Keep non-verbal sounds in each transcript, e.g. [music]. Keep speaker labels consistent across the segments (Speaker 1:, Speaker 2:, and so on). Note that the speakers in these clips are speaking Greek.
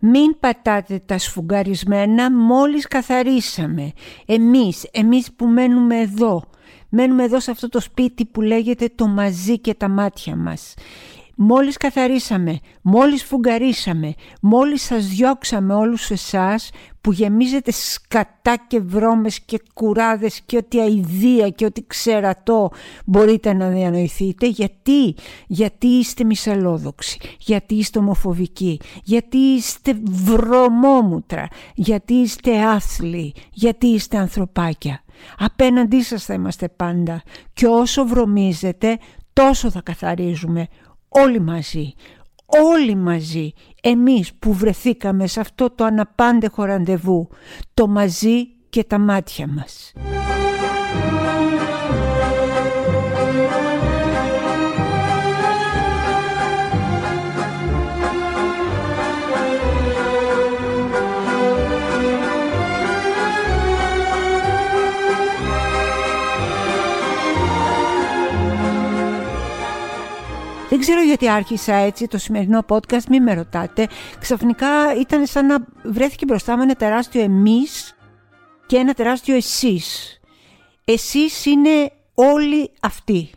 Speaker 1: Μην πατάτε τα σφουγγαρισμένα μόλις καθαρίσαμε. Εμείς, εμείς που μένουμε εδώ. Μένουμε εδώ σε αυτό το σπίτι που λέγεται το μαζί και τα μάτια μας. Μόλις καθαρίσαμε, μόλις φουγγαρίσαμε, μόλις σας διώξαμε όλους εσάς που γεμίζετε σκατά και βρώμες και κουράδες και ό,τι αηδία και ό,τι ξερατό μπορείτε να διανοηθείτε. Γιατί, γιατί είστε μισαλόδοξοι, γιατί είστε ομοφοβικοί, γιατί είστε βρωμόμουτρα, γιατί είστε άθλοι, γιατί είστε ανθρωπάκια. Απέναντί σας θα είμαστε πάντα και όσο βρωμίζετε τόσο θα καθαρίζουμε όλοι μαζί, όλοι μαζί, εμείς που βρεθήκαμε σε αυτό το αναπάντεχο ραντεβού, το μαζί και τα μάτια μας. Ξέρω γιατί άρχισα έτσι το σημερινό podcast, μην με ρωτάτε. Ξαφνικά ήταν σαν να βρέθηκε μπροστά μου ένα τεράστιο εμείς και ένα τεράστιο εσείς. Εσείς είναι όλοι αυτοί.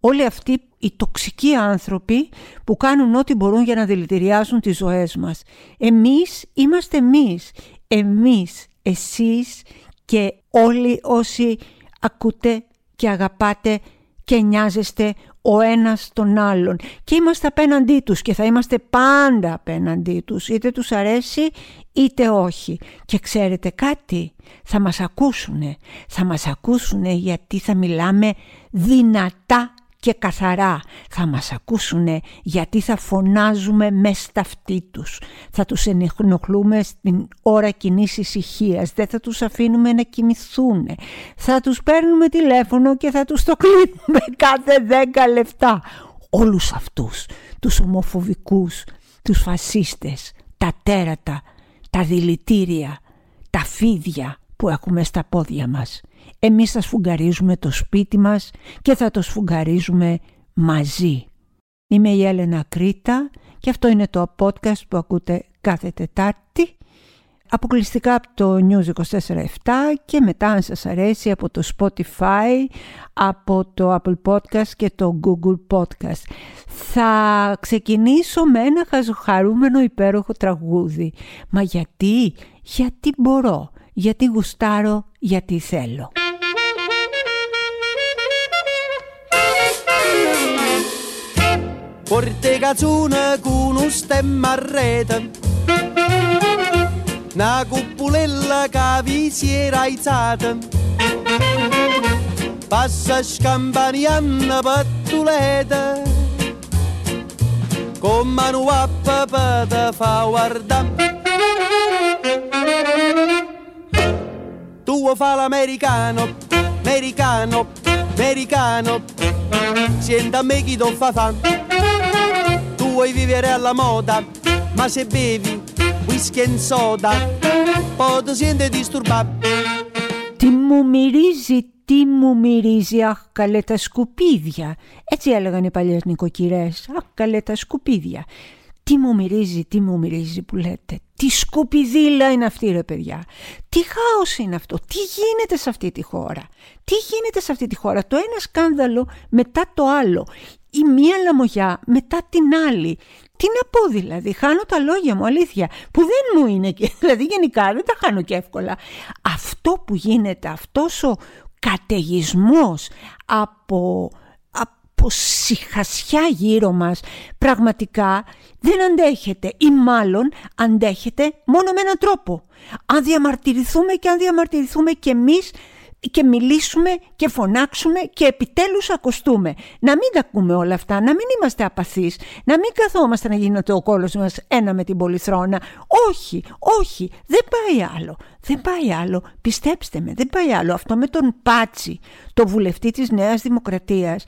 Speaker 1: Όλοι αυτοί οι τοξικοί άνθρωποι που κάνουν ό,τι μπορούν για να δηλητηριάσουν τις ζωές μας. Εμείς είμαστε εμείς. Εμείς, εσείς και όλοι όσοι ακούτε και αγαπάτε και νοιάζεστε ο ένας τον άλλον. Και είμαστε απέναντί τους και θα είμαστε πάντα απέναντί τους είτε τους αρέσει είτε όχι. Και ξέρετε κάτι θα μας ακούσουνε. Θα μας ακούσουνε γιατί θα μιλάμε δυνατά και καθαρά θα μας ακούσουνε γιατί θα φωνάζουμε μες στα αυτή τους. Θα τους ενοχλούμε στην ώρα κοινή ησυχία. Δεν θα τους αφήνουμε να κοιμηθούν. Θα τους παίρνουμε τηλέφωνο και θα τους το κλείνουμε [laughs] κάθε δέκα λεπτά. Όλους αυτούς, τους ομοφοβικούς, τους φασίστες, τα τέρατα, τα δηλητήρια, τα φίδια που έχουμε στα πόδια μας. Εμείς θα σφουγγαρίζουμε το σπίτι μας και θα το σφουγγαρίζουμε μαζί. Είμαι η Έλενα Κρήτα και αυτό είναι το podcast που ακούτε κάθε Τετάρτη αποκλειστικά από το News 24-7 και μετά αν σας αρέσει από το Spotify, από το Apple Podcast και το Google Podcast. Θα ξεκινήσω με ένα χαζοχαρούμενο υπέροχο τραγούδι. Μα γιατί, γιατί μπορώ, γιατί γουστάρω, γιατί θέλω. Porte cazzone con un stemma a rete Una cupulella che vi si era aizzata Passa scampanianna pattuleta Con mano a papà te fa guardare Tu fa l'americano, americano, americano Senta a me chi ti fa fare vuoi vivere alla moda, ma se bevi whisky and soda, poi ti senti disturbato. Τι μου μυρίζει, τι μου μυρίζει, αχ καλέ τα σκουπίδια. Έτσι έλεγαν οι παλιές νοικοκυρές, αχ καλέ τα σκουπίδια. Τι μου μυρίζει, τι μου μυρίζει που λέτε. Τι σκουπιδίλα είναι αυτή ρε παιδιά. Τι χάος είναι αυτό. Τι γίνεται σε αυτή τη χώρα. Τι γίνεται σε αυτή τη χώρα. Το ένα σκάνδαλο μετά το άλλο η μία λαμογιά μετά την άλλη. Τι να πω δηλαδή, χάνω τα λόγια μου, αλήθεια, που δεν μου είναι και, [laughs] δηλαδή γενικά δεν τα χάνω και εύκολα. Αυτό που γίνεται, αυτός ο καταιγισμός από, από συχασιά γύρω μας, πραγματικά δεν αντέχεται ή μάλλον αντέχεται μόνο με έναν τρόπο. Αν διαμαρτυρηθούμε και αν διαμαρτυρηθούμε και εμείς και μιλήσουμε και φωνάξουμε και επιτέλους ακουστούμε. Να μην τα ακούμε όλα αυτά, να μην είμαστε απαθείς, να μην καθόμαστε να γίνεται ο κόλος μας ένα με την πολυθρόνα. Όχι, όχι, δεν πάει άλλο. Δεν πάει άλλο, πιστέψτε με, δεν πάει άλλο. Αυτό με τον Πάτσι, το βουλευτή της Νέας Δημοκρατίας,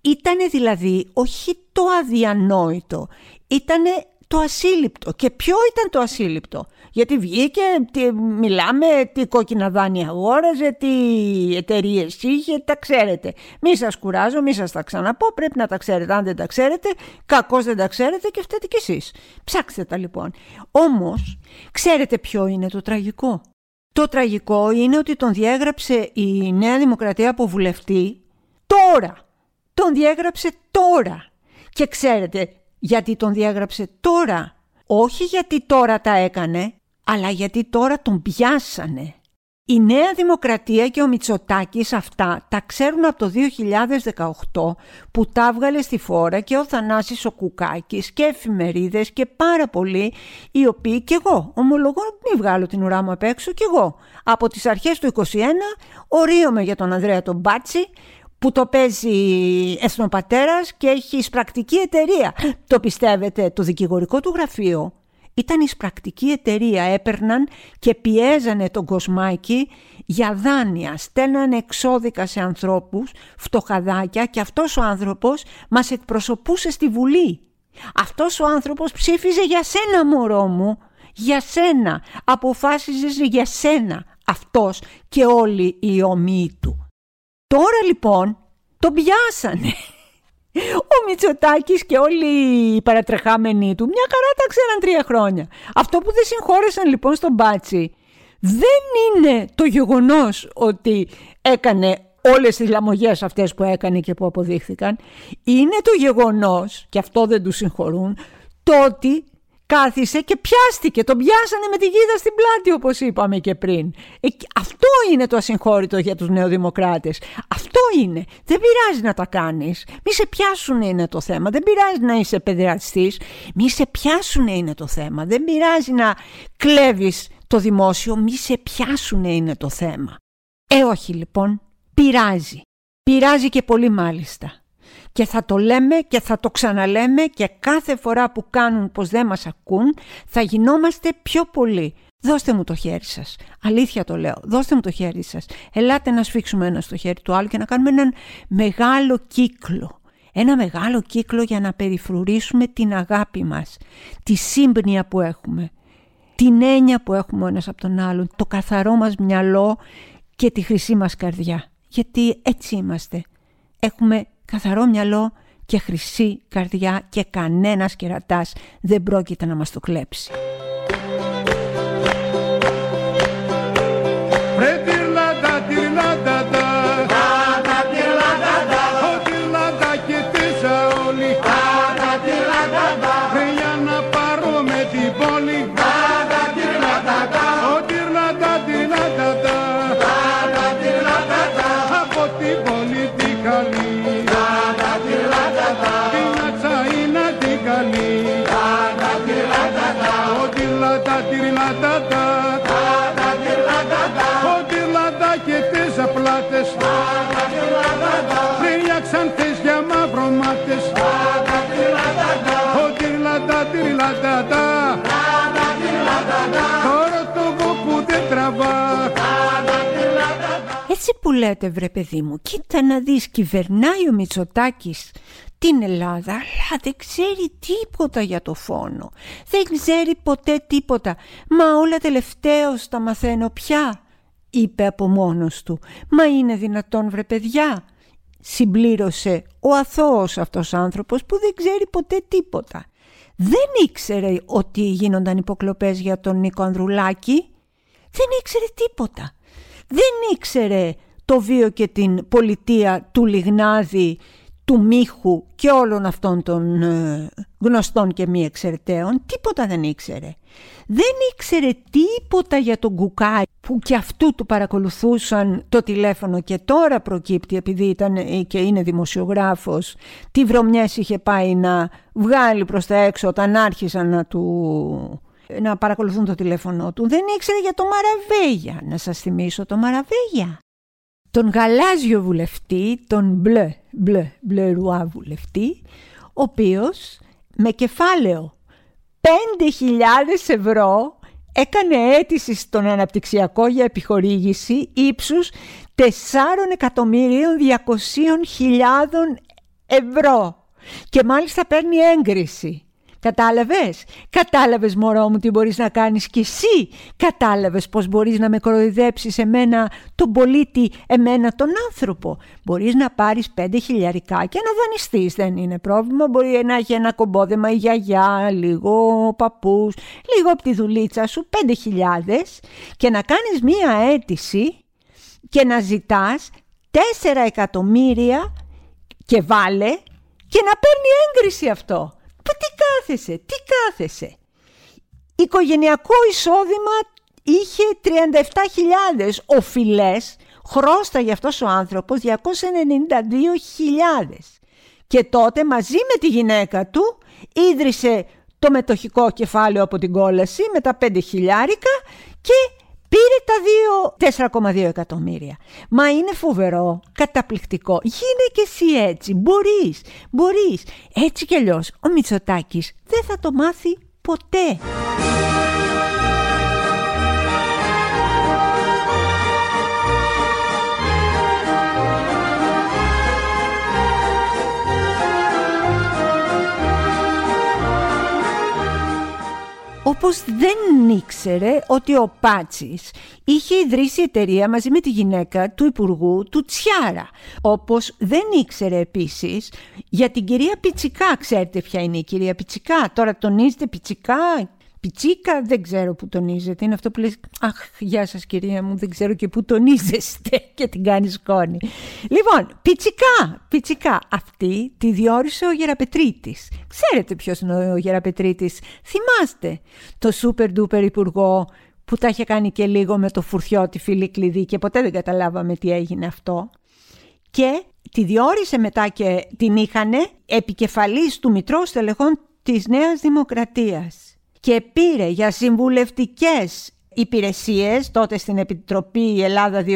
Speaker 1: ήταν δηλαδή όχι το αδιανόητο, ήταν το ασύλληπτο. Και ποιο ήταν το ασύλληπτο; Γιατί βγήκε, τι, μιλάμε, τι κόκκινα δάνεια αγόραζε, τι εταιρείες είχε, τα ξέρετε. Μη σας κουράζω, μη σας τα ξαναπώ, πρέπει να τα ξέρετε. Αν δεν τα ξέρετε, κακώς δεν τα ξέρετε και φταίτε κι εσείς. Ψάξτε τα λοιπόν. Όμως, ξέρετε ποιο είναι το τραγικό; Το τραγικό είναι ότι τον διέγραψε η Νέα Δημοκρατία από βουλευτή τώρα. Τον διέγραψε τώρα. Και ξέρετε γιατί τον διέγραψε τώρα. Όχι γιατί τώρα τα έκανε, αλλά γιατί τώρα τον πιάσανε. Η Νέα Δημοκρατία και ο Μητσοτάκης αυτά τα ξέρουν από το 2018 που τα έβγαλε στη φόρα και ο Θανάσης ο Κουκάκης και εφημερίδες και πάρα πολλοί οι οποίοι και εγώ ομολογώ μην βγάλω την ουρά μου απ' έξω και εγώ από τις αρχές του 2021 ορίομαι για τον Ανδρέα τον Μπάτσι που το παίζει εθνοπατέρας και έχει εισπρακτική εταιρεία. Το πιστεύετε, το δικηγορικό του γραφείο ήταν εισπρακτική εταιρεία, έπαιρναν και πιέζανε τον Κοσμάκη για δάνεια, στέλνανε εξώδικα σε ανθρώπους, φτωχαδάκια και αυτός ο άνθρωπος μας εκπροσωπούσε στη Βουλή. Αυτός ο άνθρωπος ψήφιζε για σένα μωρό μου, για σένα, αποφάσιζε για σένα αυτός και όλοι οι ομοίοι του. Τώρα λοιπόν τον πιάσανε. Ο Μητσοτάκης και όλοι οι παρατρεχάμενοι του μια χαρά τα ξέραν τρία χρόνια. Αυτό που δεν συγχώρεσαν λοιπόν στον Μπάτσι δεν είναι το γεγονός ότι έκανε όλες τις λαμογές αυτές που έκανε και που αποδείχθηκαν. Είναι το γεγονός, και αυτό δεν τους συγχωρούν, το ότι κάθισε και πιάστηκε. Τον πιάσανε με τη γίδα στην πλάτη όπως είπαμε και πριν. Ε, αυτό είναι το ασυγχώρητο για τους νεοδημοκράτες. Αυτό είναι. Δεν πειράζει να τα κάνεις. Μη σε πιάσουν είναι το θέμα. Δεν πειράζει να είσαι παιδεραστής. Μη σε πιάσουν είναι το θέμα. Δεν πειράζει να κλέβεις το δημόσιο. Μη σε πιάσουν είναι το θέμα. Ε όχι λοιπόν. Πειράζει. Πειράζει και πολύ μάλιστα και θα το λέμε και θα το ξαναλέμε και κάθε φορά που κάνουν πως δεν μας ακούν θα γινόμαστε πιο πολλοί. Δώστε μου το χέρι σας. Αλήθεια το λέω. Δώστε μου το χέρι σας. Ελάτε να σφίξουμε ένα στο χέρι του άλλου και να κάνουμε έναν μεγάλο κύκλο. Ένα μεγάλο κύκλο για να περιφρουρήσουμε την αγάπη μας. Τη σύμπνοια που έχουμε. Την έννοια που έχουμε ένας από τον άλλον. Το καθαρό μας μυαλό και τη χρυσή μας καρδιά. Γιατί έτσι είμαστε. Έχουμε καθαρό μυαλό και χρυσή καρδιά και κανένας κερατάς δεν πρόκειται να μας το κλέψει. Λέτε βρε παιδί μου, κοίτα να δεις κυβερνάει ο Μητσοτάκης την Ελλάδα αλλά δεν ξέρει τίποτα για το φόνο. Δεν ξέρει ποτέ τίποτα. Μα όλα τελευταίως τα μαθαίνω πια, είπε από μόνος του. Μα είναι δυνατόν βρε παιδιά. Συμπλήρωσε ο αθώος αυτός άνθρωπος που δεν ξέρει ποτέ τίποτα δεν ήξερε ότι γίνονταν υποκλοπές για τον Νίκο Ανδρουλάκη. Δεν ήξερε τίποτα. Δεν ήξερε το βίο και την πολιτεία του Λιγνάδη, του Μίχου και όλων αυτών των ε, γνωστών και μη εξαιρεταίων. Τίποτα δεν ήξερε. Δεν ήξερε τίποτα για τον Κουκάι που και αυτού του παρακολουθούσαν το τηλέφωνο και τώρα προκύπτει επειδή ήταν ε, και είναι δημοσιογράφος τι βρωμιές είχε πάει να βγάλει προς τα έξω όταν άρχισαν να του να παρακολουθούν το τηλέφωνο του. Δεν ήξερε για το Μαραβέγια. Να σας θυμίσω το Μαραβέγια. Τον γαλάζιο βουλευτή, τον μπλε, μπλε, μπλε ρουά βουλευτή, ο οποίος με κεφάλαιο 5.000 ευρώ έκανε αίτηση στον αναπτυξιακό για επιχορήγηση ύψους 4.200.000 ευρώ και μάλιστα παίρνει έγκριση. Κατάλαβες; Κατάλαβες μωρό μου τι μπορείς να κάνεις κι εσύ; Κατάλαβες πως μπορείς να με κοροϊδέψεις εμένα τον πολίτη, εμένα τον άνθρωπο; Μπορείς να πάρεις πέντε χιλιαρικά και να δανειστείς. Δεν είναι πρόβλημα. Μπορεί να έχει ένα κομπόδεμα η γιαγιά, λίγο ο παππούς, λίγο από τη δουλίτσα σου, πέντε χιλιάδες και να κάνεις μία αίτηση και να ζητάς τέσσερα εκατομμύρια και βάλε και να παίρνει έγκριση αυτό. Πα τι κάθεσαι, τι κάθεσαι. Οικογενειακό εισόδημα είχε 37.000 οφειλές, για αυτός ο άνθρωπος 292.000. Και τότε μαζί με τη γυναίκα του ίδρυσε το μετοχικό κεφάλαιο από την κόλαση με τα 5 χιλιάρικα και Πήρε τα 4,2 εκατομμύρια. Μα είναι φοβερό, καταπληκτικό. Γίνε και εσύ έτσι. Μπορείς, μπορείς. Έτσι κι αλλιώς ο Μητσοτάκης δεν θα το μάθει ποτέ. Όπως δεν ήξερε ότι ο Πάτσης είχε ιδρύσει εταιρεία μαζί με τη γυναίκα του Υπουργού του Τσιάρα. Όπως δεν ήξερε επίσης για την κυρία Πιτσικά. Ξέρετε ποια είναι η κυρία Πιτσικά; Τώρα τονίζετε Πιτσικά Πιτσίκα δεν ξέρω που τονίζετε. Είναι αυτό που λες «Αχ, γεια σας κυρία μου, δεν ξέρω και που τονίζεστε» [laughs] και την κάνεις σκόνη. Λοιπόν, πιτσικά, πιτσικά. Αυτή τη διόρισε ο Γεραπετρίτης. Ξέρετε ποιος είναι ο Γεραπετρίτης; Θυμάστε το σούπερ ντούπερ υπουργό που τα είχε κάνει και λίγο με το φουρτιώτη φίλη κλειδί και ποτέ δεν καταλάβαμε τι έγινε αυτό. Και τη διόρισε μετά και την είχανε επικεφαλής του Μητρώου Στελεχών της Νέας Δημοκρατίας και πήρε για συμβουλευτικές υπηρεσίες τότε στην Επιτροπή Ελλάδα 2050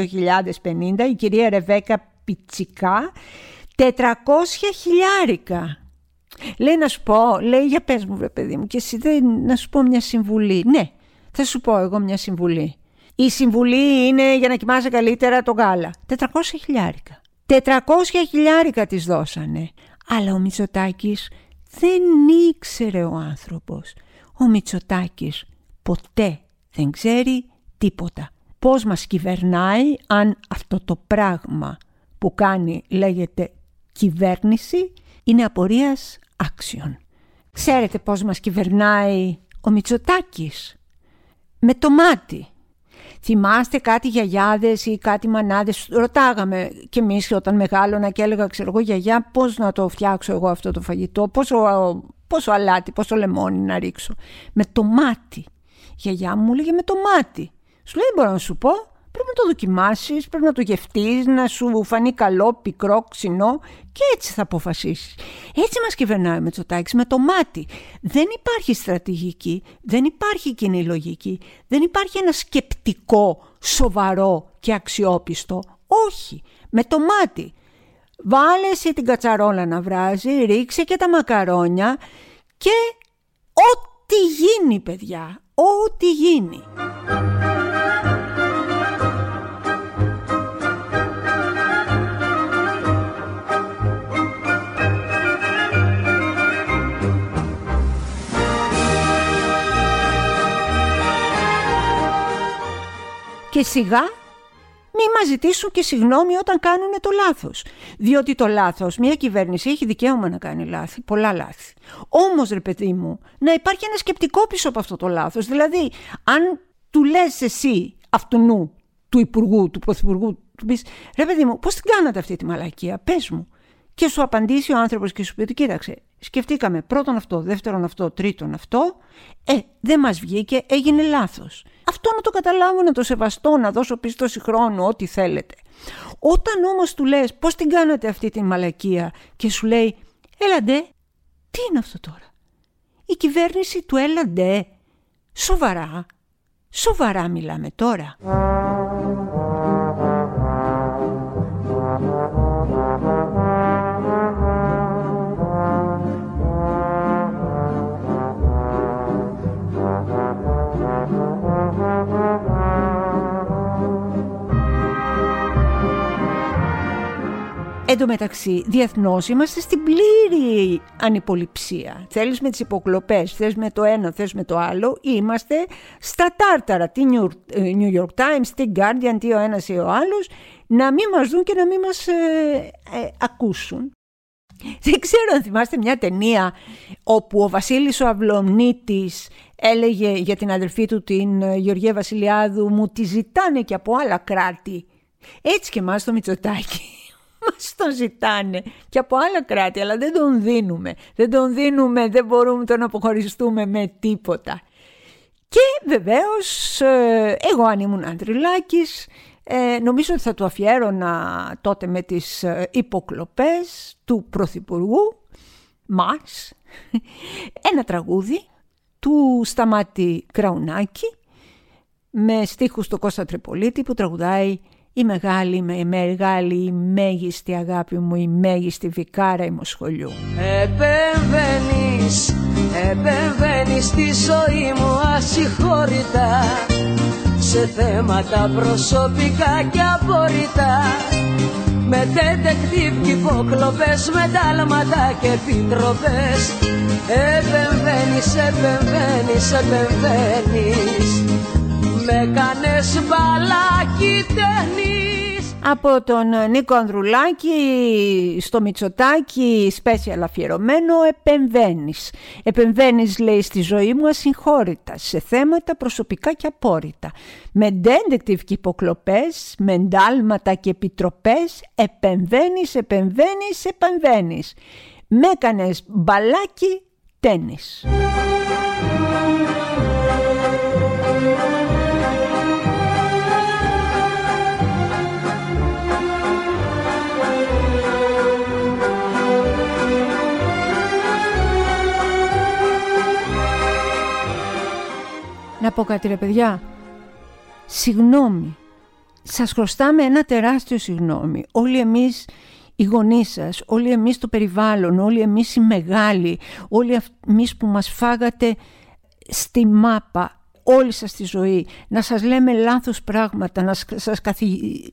Speaker 1: η κυρία Ρεβέκα Πιτσικά 400 χιλιάρικα. Λέει να σου πω, λέει για πες μου βρε παιδί μου και εσύ δεν να σου πω μια συμβουλή. Ναι, θα σου πω εγώ μια συμβουλή. Η συμβουλή είναι για να κοιμάσαι καλύτερα το γάλα. 400 χιλιάρικα. 400 χιλιάρικα τις δώσανε. Αλλά ο Μητσοτάκης δεν ήξερε ο άνθρωπος ο Μητσοτάκης ποτέ δεν ξέρει τίποτα. Πώς μας κυβερνάει αν αυτό το πράγμα που κάνει λέγεται κυβέρνηση είναι απορίας άξιων. Ξέρετε πώς μας κυβερνάει ο Μητσοτάκης; Με το μάτι. Θυμάστε κάτι γιαγιάδες ή κάτι μανάδες. Ρωτάγαμε κι εμείς όταν μεγάλωνα και έλεγα ξέρω εγώ γιαγιά πώς να το φτιάξω εγώ αυτό το φαγητό. Πόσο πόσο αλάτι, πόσο λεμόνι να ρίξω. Με το μάτι. Η γιαγιά μου λέγε με το μάτι. Σου λέει δεν μπορώ να σου πω. Πρέπει να το δοκιμάσεις, πρέπει να το γευτείς, να σου φανεί καλό, πικρό, ξινό και έτσι θα αποφασίσεις. Έτσι μας κυβερνάει με Τσοτάκη, με το μάτι. Δεν υπάρχει στρατηγική, δεν υπάρχει κοινή λογική, δεν υπάρχει ένα σκεπτικό σοβαρό και αξιόπιστο. Όχι, με το μάτι. Βάλε εσύ την κατσαρόλα να βράζει, ρίξε και τα μακαρόνια και ό,τι γίνει παιδιά, ό,τι γίνει. Και σιγά μη μας ζητήσουν και συγγνώμη όταν κάνουν το λάθος. Διότι το λάθος, μια κυβέρνηση έχει δικαίωμα να κάνει λάθη, πολλά λάθη. Όμως, ρε παιδί μου, να υπάρχει ένα σκεπτικό πίσω από αυτό το λάθος. Δηλαδή, αν του λες εσύ αυτού του Υπουργού, του Πρωθυπουργού, του πεις ρε παιδί μου, πώς την κάνατε αυτή τη μαλακία, πες μου. Και σου απαντήσει ο άνθρωπος και σου πει: Κοίταξε, σκεφτήκαμε πρώτον αυτό, δεύτερον αυτό, τρίτον αυτό. Ε, δεν μας βγήκε, έγινε λάθος. Αυτό να το καταλάβω, να το σεβαστώ, να δώσω πίστοση χρόνου, ό,τι θέλετε. Όταν όμως του λες πώς την κάνατε αυτή την μαλακία και σου λέει έλαντε, τι είναι αυτό τώρα; Η κυβέρνηση του έλαντε, σοβαρά, σοβαρά μιλάμε τώρα. Εν τω μεταξύ, διεθνώς είμαστε στην πλήρη ανυποληψία. Θέλεις με τις υποκλοπές, θες με το ένα, θες με το άλλο. Είμαστε στα τάρταρα, τι New York Times, τι Guardian, τι ο ένας ή ο άλλος, να μην μας δουν και να μην μας ε, ε, ακούσουν. Δεν ξέρω αν θυμάστε μια ταινία όπου ο Βασίλης ο Αυλονίτης έλεγε για την αδελφή του την ε, Γεωργία Βασιλιάδου μου τη ζητάνε και από άλλα κράτη. Έτσι και εμάς το Μητσοτάκι μας τον ζητάνε και από άλλα κράτη αλλά δεν τον δίνουμε. Δεν τον δίνουμε, δεν μπορούμε τον αποχωριστούμε με τίποτα. Και βεβαίως ε, εγώ αν ήμουν Αντριλάκης ε, νομίζω ότι θα το αφιέρωνα τότε με τις ε, υποκλοπές του Πρωθυπουργού μας [laughs] ένα τραγούδι του Σταμάτη Κραουνάκη με στίχους του Κώστα Τρεπολίτη που τραγουδάει η μεγάλη, η μεγάλη, η μέγιστη αγάπη μου, η μέγιστη βικάρα ημοσχολιού.
Speaker 2: Επεμβαίνεις, επεμβαίνεις στη ζωή μου ασυγχώρητα σε θέματα προσωπικά και απορριτά με τετεκτίβ και υποκλοπές, με τάλματα και επιτροπές. Επεμβαίνεις, επεμβαίνεις, επεμβαίνεις με κάνες μπαλάκι ταινίς
Speaker 1: Από τον Νίκο Ανδρουλάκη στο Μητσοτάκι σπέσιαλ αφιερωμένο επεμβαίνεις. Επεμβαίνεις λέει στη ζωή μου ασυγχώρητα σε θέματα προσωπικά και απόρριτα. Με ντέντεκτιβ και υποκλοπές, με ντάλματα και επιτροπές επεμβαίνεις, επεμβαίνεις, επεμβαίνεις. Με έκανες μπαλάκι τένις. Να πω κάτι ρε παιδιά. Συγγνώμη. Σας χρωστάμε ένα τεράστιο συγγνώμη. Όλοι εμείς οι γονείς σας, όλοι εμείς το περιβάλλον, όλοι εμείς οι μεγάλοι, όλοι εμείς που μας φάγατε στη μάπα, όλη σας τη ζωή, να σας λέμε λάθος πράγματα, να σας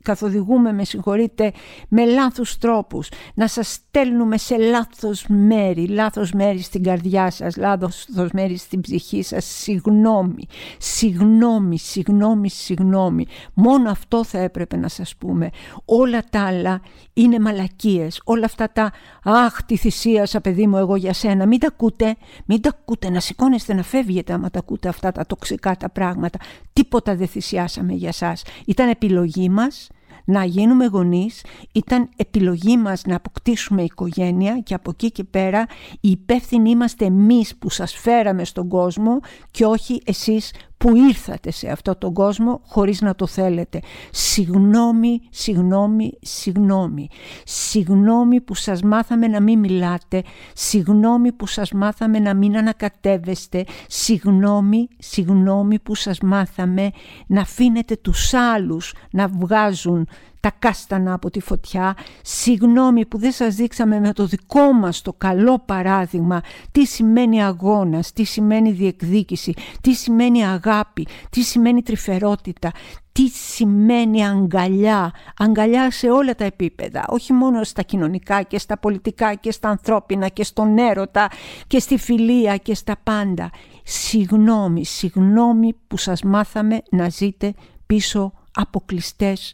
Speaker 1: καθοδηγούμε, με συγχωρείτε, με λάθος τρόπους, να σας στέλνουμε σε λάθος μέρη, λάθος μέρη στην καρδιά σας, λάθος μέρη στην ψυχή σας, συγνώμη, συγνώμη, συγνώμη, συγνώμη. Μόνο αυτό θα έπρεπε να σας πούμε. Όλα τα άλλα είναι μαλακίες, όλα αυτά τα «Αχ, τη θυσίασα παιδί μου εγώ για σένα», μην τα ακούτε, μην τα ακούτε, να σηκώνεστε να φεύγετε άμα τα ακούτε αυτά τα τοξικά τα πράγματα. Τίποτα δεν θυσιάσαμε για σας. Ήταν επιλογή μας να γίνουμε γονείς, ήταν επιλογή μας να αποκτήσουμε οικογένεια και από εκεί και πέρα οι υπεύθυνοι είμαστε εμείς που σας φέραμε στον κόσμο και όχι εσείς που ήρθατε σε αυτό τον κόσμο χωρίς να το θέλετε. Συγνώμη, συγνώμη, συγνώμη. Συγνώμη που σας μάθαμε να μην μιλάτε. Συγνώμη που σας μάθαμε να μην ανακατεύεστε. Συγνώμη, συγνώμη που σας μάθαμε να αφήνετε τους άλλους να βγάζουν τα κάστανα από τη φωτιά. Συγγνώμη που δεν σας δείξαμε με το δικό μας το καλό παράδειγμα τι σημαίνει αγώνας, τι σημαίνει διεκδίκηση, τι σημαίνει αγάπη, τι σημαίνει τρυφερότητα, τι σημαίνει αγκαλιά, αγκαλιά σε όλα τα επίπεδα, όχι μόνο στα κοινωνικά και στα πολιτικά και στα ανθρώπινα και στον έρωτα και στη φιλία και στα πάντα. Συγγνώμη, συγγνώμη που σας μάθαμε να ζείτε πίσω από κλειστές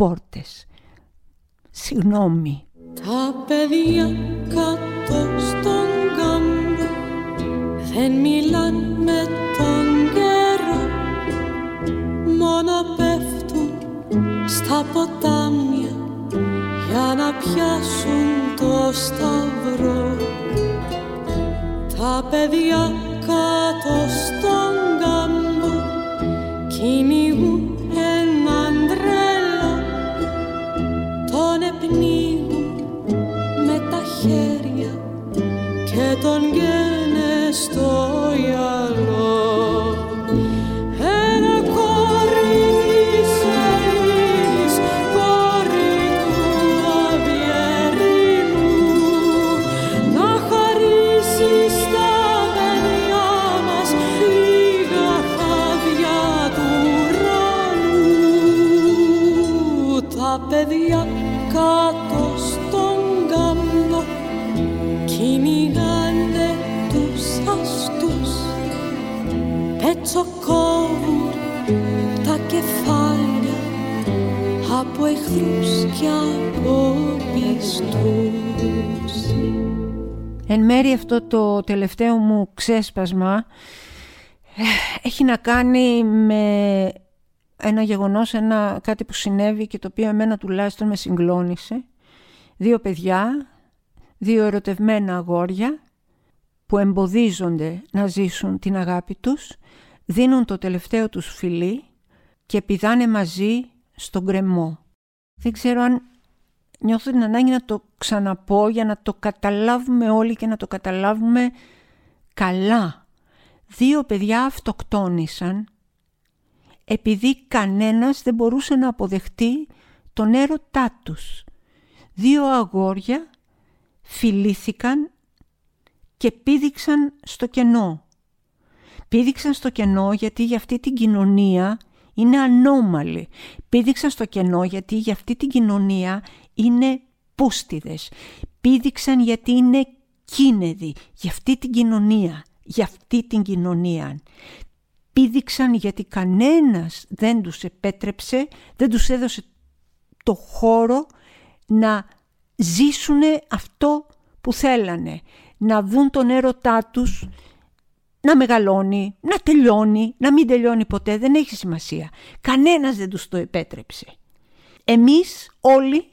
Speaker 1: πόρτες. Συγγνώμη.
Speaker 3: Τα παιδιά κάτω στον κάμπο δεν μιλάν με τον καιρό μόνο πέφτουν στα ποτάμια για να πιάσουν το σταυρό τα παιδιά κάτω στον κάμπο κυνηγούν και τον γένε
Speaker 1: Εν μέρει αυτό το τελευταίο μου ξέσπασμα ε, έχει να κάνει με ένα γεγονός, ένα, κάτι που συνέβη και το οποίο εμένα τουλάχιστον με συγκλώνησε. Δύο παιδιά, δύο ερωτευμένα αγόρια που εμποδίζονται να ζήσουν την αγάπη τους, δίνουν το τελευταίο τους φιλί και πηδάνε μαζί στον κρεμό. Δεν ξέρω αν νιώθω την ανάγκη να το ξαναπώ για να το καταλάβουμε όλοι και να το καταλάβουμε καλά. Δύο παιδιά αυτοκτόνησαν επειδή κανένας δεν μπορούσε να αποδεχτεί τον έρωτά τους. Δύο αγόρια φιλήθηκαν και πήδηξαν στο κενό. Πήδηξαν στο κενό γιατί για αυτή την κοινωνία είναι ανώμαλη. Πήδηξαν στο κενό γιατί για αυτή την κοινωνία είναι πούστιδες. Πήδηξαν γιατί είναι κίνεδοι για αυτή την κοινωνία. Για αυτή την κοινωνία. Πήδηξαν γιατί κανένας δεν τους επέτρεψε, δεν τους έδωσε το χώρο να ζήσουν αυτό που θέλανε. Να δουν τον έρωτά τους να μεγαλώνει, να τελειώνει, να μην τελειώνει ποτέ, δεν έχει σημασία. Κανένας δεν τους το επέτρεψε. Εμείς όλοι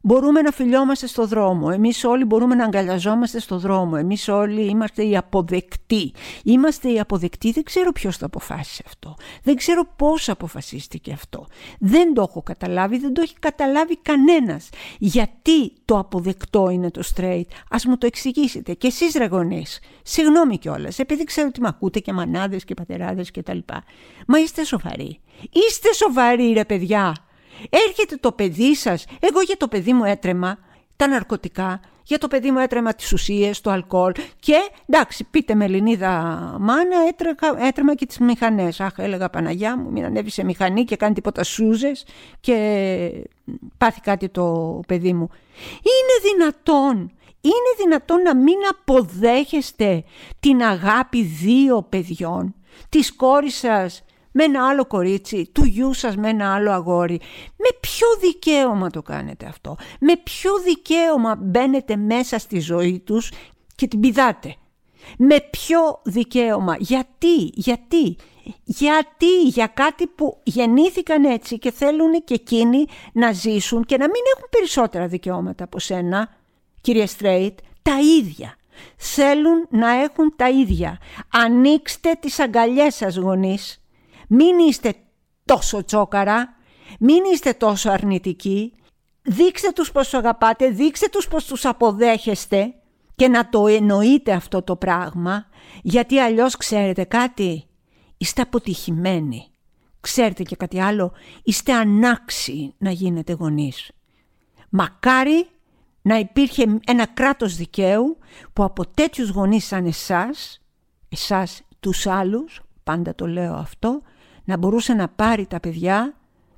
Speaker 1: μπορούμε να φιλιόμαστε στο δρόμο, εμείς όλοι μπορούμε να αγκαλιαζόμαστε στο δρόμο, εμείς όλοι είμαστε οι αποδεκτοί. Είμαστε οι αποδεκτοί, δεν ξέρω ποιος το αποφάσισε αυτό, δεν ξέρω πώς αποφασίστηκε αυτό. Δεν το έχω καταλάβει, δεν το έχει καταλάβει κανένας. Γιατί το αποδεκτό είναι το straight, ας μου το εξηγήσετε. Και εσείς ρε γονείς, συγγνώμη κιόλας, επειδή ξέρω ότι με ακούτε και μανάδες και πατεράδες και τα λοιπά. Μα είστε σοβαροί. Είστε σοβαροί ρε παιδιά. Έρχεται το παιδί σας, εγώ για το παιδί μου έτρεμα τα ναρκωτικά, για το παιδί μου έτρεμα τις ουσίες, το αλκοόλ και εντάξει πείτε με Ελληνίδα μάνα έτρεμα, έτρεμα και τις μηχανές. Αχ έλεγα Παναγιά μου μην ανέβεις σε μηχανή και κάνει τίποτα σούζες και πάθει κάτι το παιδί μου. Είναι δυνατόν είναι δυνατόν να μην αποδέχεστε την αγάπη δύο παιδιών, της κόρης σας με ένα άλλο κορίτσι, του γιού σας με ένα άλλο αγόρι. Με ποιο δικαίωμα το κάνετε αυτό; Με ποιο δικαίωμα μπαίνετε μέσα στη ζωή τους και την πηδάτε; Με ποιο δικαίωμα; Γιατί, γιατί, γιατί για κάτι που γεννήθηκαν έτσι και θέλουν και εκείνοι να ζήσουν και να μην έχουν περισσότερα δικαιώματα από σένα, κύριε Στρέιτ, τα ίδια. Θέλουν να έχουν τα ίδια. Ανοίξτε τις αγκαλιές σας γονείς. Μην είστε τόσο τσόκαρα, μην είστε τόσο αρνητικοί. Δείξτε τους πως αγαπάτε, δείξτε τους πως τους αποδέχεστε και να το εννοείτε αυτό το πράγμα, γιατί αλλιώς ξέρετε κάτι, είστε αποτυχημένοι. Ξέρετε και κάτι άλλο, είστε ανάξιοι να γίνετε γονείς. Μακάρι να υπήρχε ένα κράτος δικαίου που από τέτοιους γονείς σαν εσάς, εσάς τους άλλους, πάντα το λέω αυτό, να μπορούσε να πάρει τα παιδιά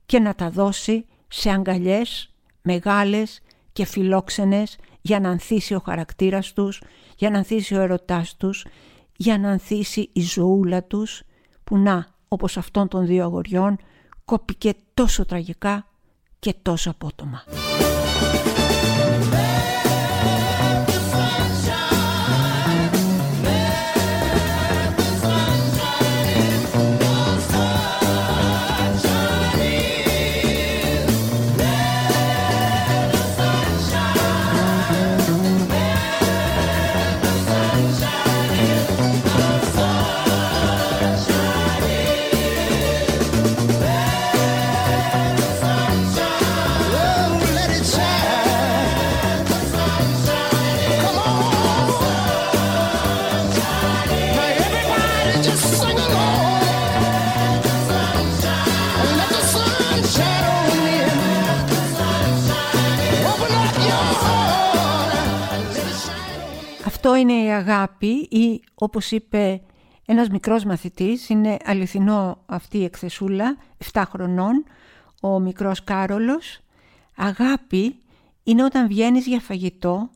Speaker 1: και να τα δώσει σε αγκαλιές μεγάλες και φιλόξενες για να ανθίσει ο χαρακτήρας τους, για να ανθίσει ο ερωτάς τους, για να ανθίσει η ζωούλα τους που να, όπως αυτών των δύο αγοριών, κόπηκε τόσο τραγικά και τόσο απότομα. Αυτό είναι η αγάπη ή όπως είπε ένας μικρός μαθητής, είναι αληθινό αυτή η εκθεσούλα, 7 χρονών, ο μικρός Κάρολος. Αγάπη είναι όταν βγαίνεις για φαγητό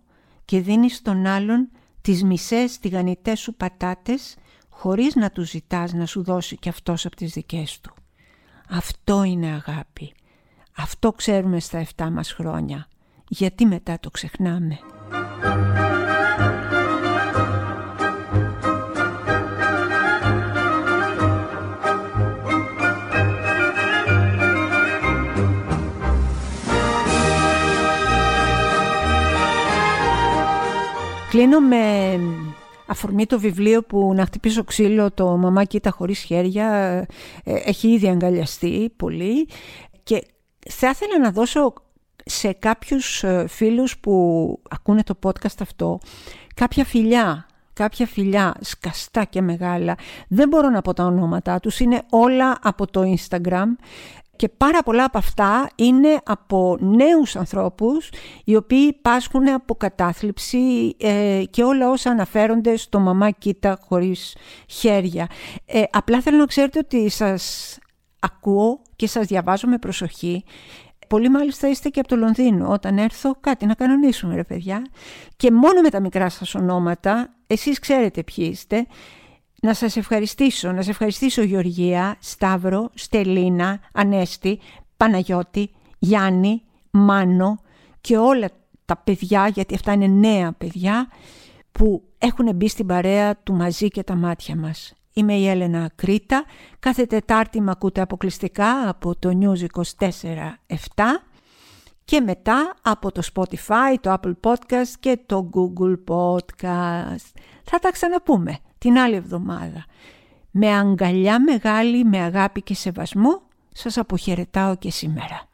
Speaker 1: και δίνεις στον άλλον τις μισές τηγανιτές σου πατάτες χωρίς να τους ζητάς να σου δώσει και αυτός από τις δικές του. Αυτό είναι αγάπη. Αυτό ξέρουμε στα 7 μας χρόνια. Γιατί μετά το ξεχνάμε. Κλείνω με αφορμή το βιβλίο που να χτυπήσω ξύλο το «Μαμά κοίτα χωρίς χέρια» ε, έχει ήδη αγκαλιαστεί πολύ και θα ήθελα να δώσω σε κάποιους ε, φίλους που ακούνε το podcast αυτό κάποια φιλιά κάποια φιλιά σκαστά και μεγάλα. Δεν μπορώ να πω τα ονόματά τους, είναι όλα από το Instagram. Και πάρα πολλά από αυτά είναι από νέους ανθρώπους οι οποίοι πάσχουν από κατάθλιψη ε, και όλα όσα αναφέρονται στο «Μαμά κοίτα χωρίς χέρια». Ε, απλά θέλω να ξέρετε ότι σας ακούω και σας διαβάζω με προσοχή. Πολύ μάλιστα είστε και από το Λονδίνο. Όταν έρθω κάτι να κανονίσουμε ρε παιδιά. Και μόνο με τα μικρά σας ονόματα, εσείς ξέρετε ποιοι είστε, να σας ευχαριστήσω, να σας ευχαριστήσω Γεωργία, Σταύρο, Στελίνα, Ανέστη, Παναγιώτη, Γιάννη, Μάνο και όλα τα παιδιά, γιατί αυτά είναι νέα παιδιά, που έχουν μπει στην παρέα του μαζί και τα μάτια μας. Είμαι η Έλενα Κρήτα, κάθε Τετάρτη με ακούτε αποκλειστικά από το News 24-7 και μετά από το Spotify, το Apple Podcast και το Google Podcast. Θα τα ξαναπούμε την άλλη εβδομάδα. Με αγκαλιά μεγάλη, με αγάπη και σεβασμό, σας αποχαιρετάω και σήμερα.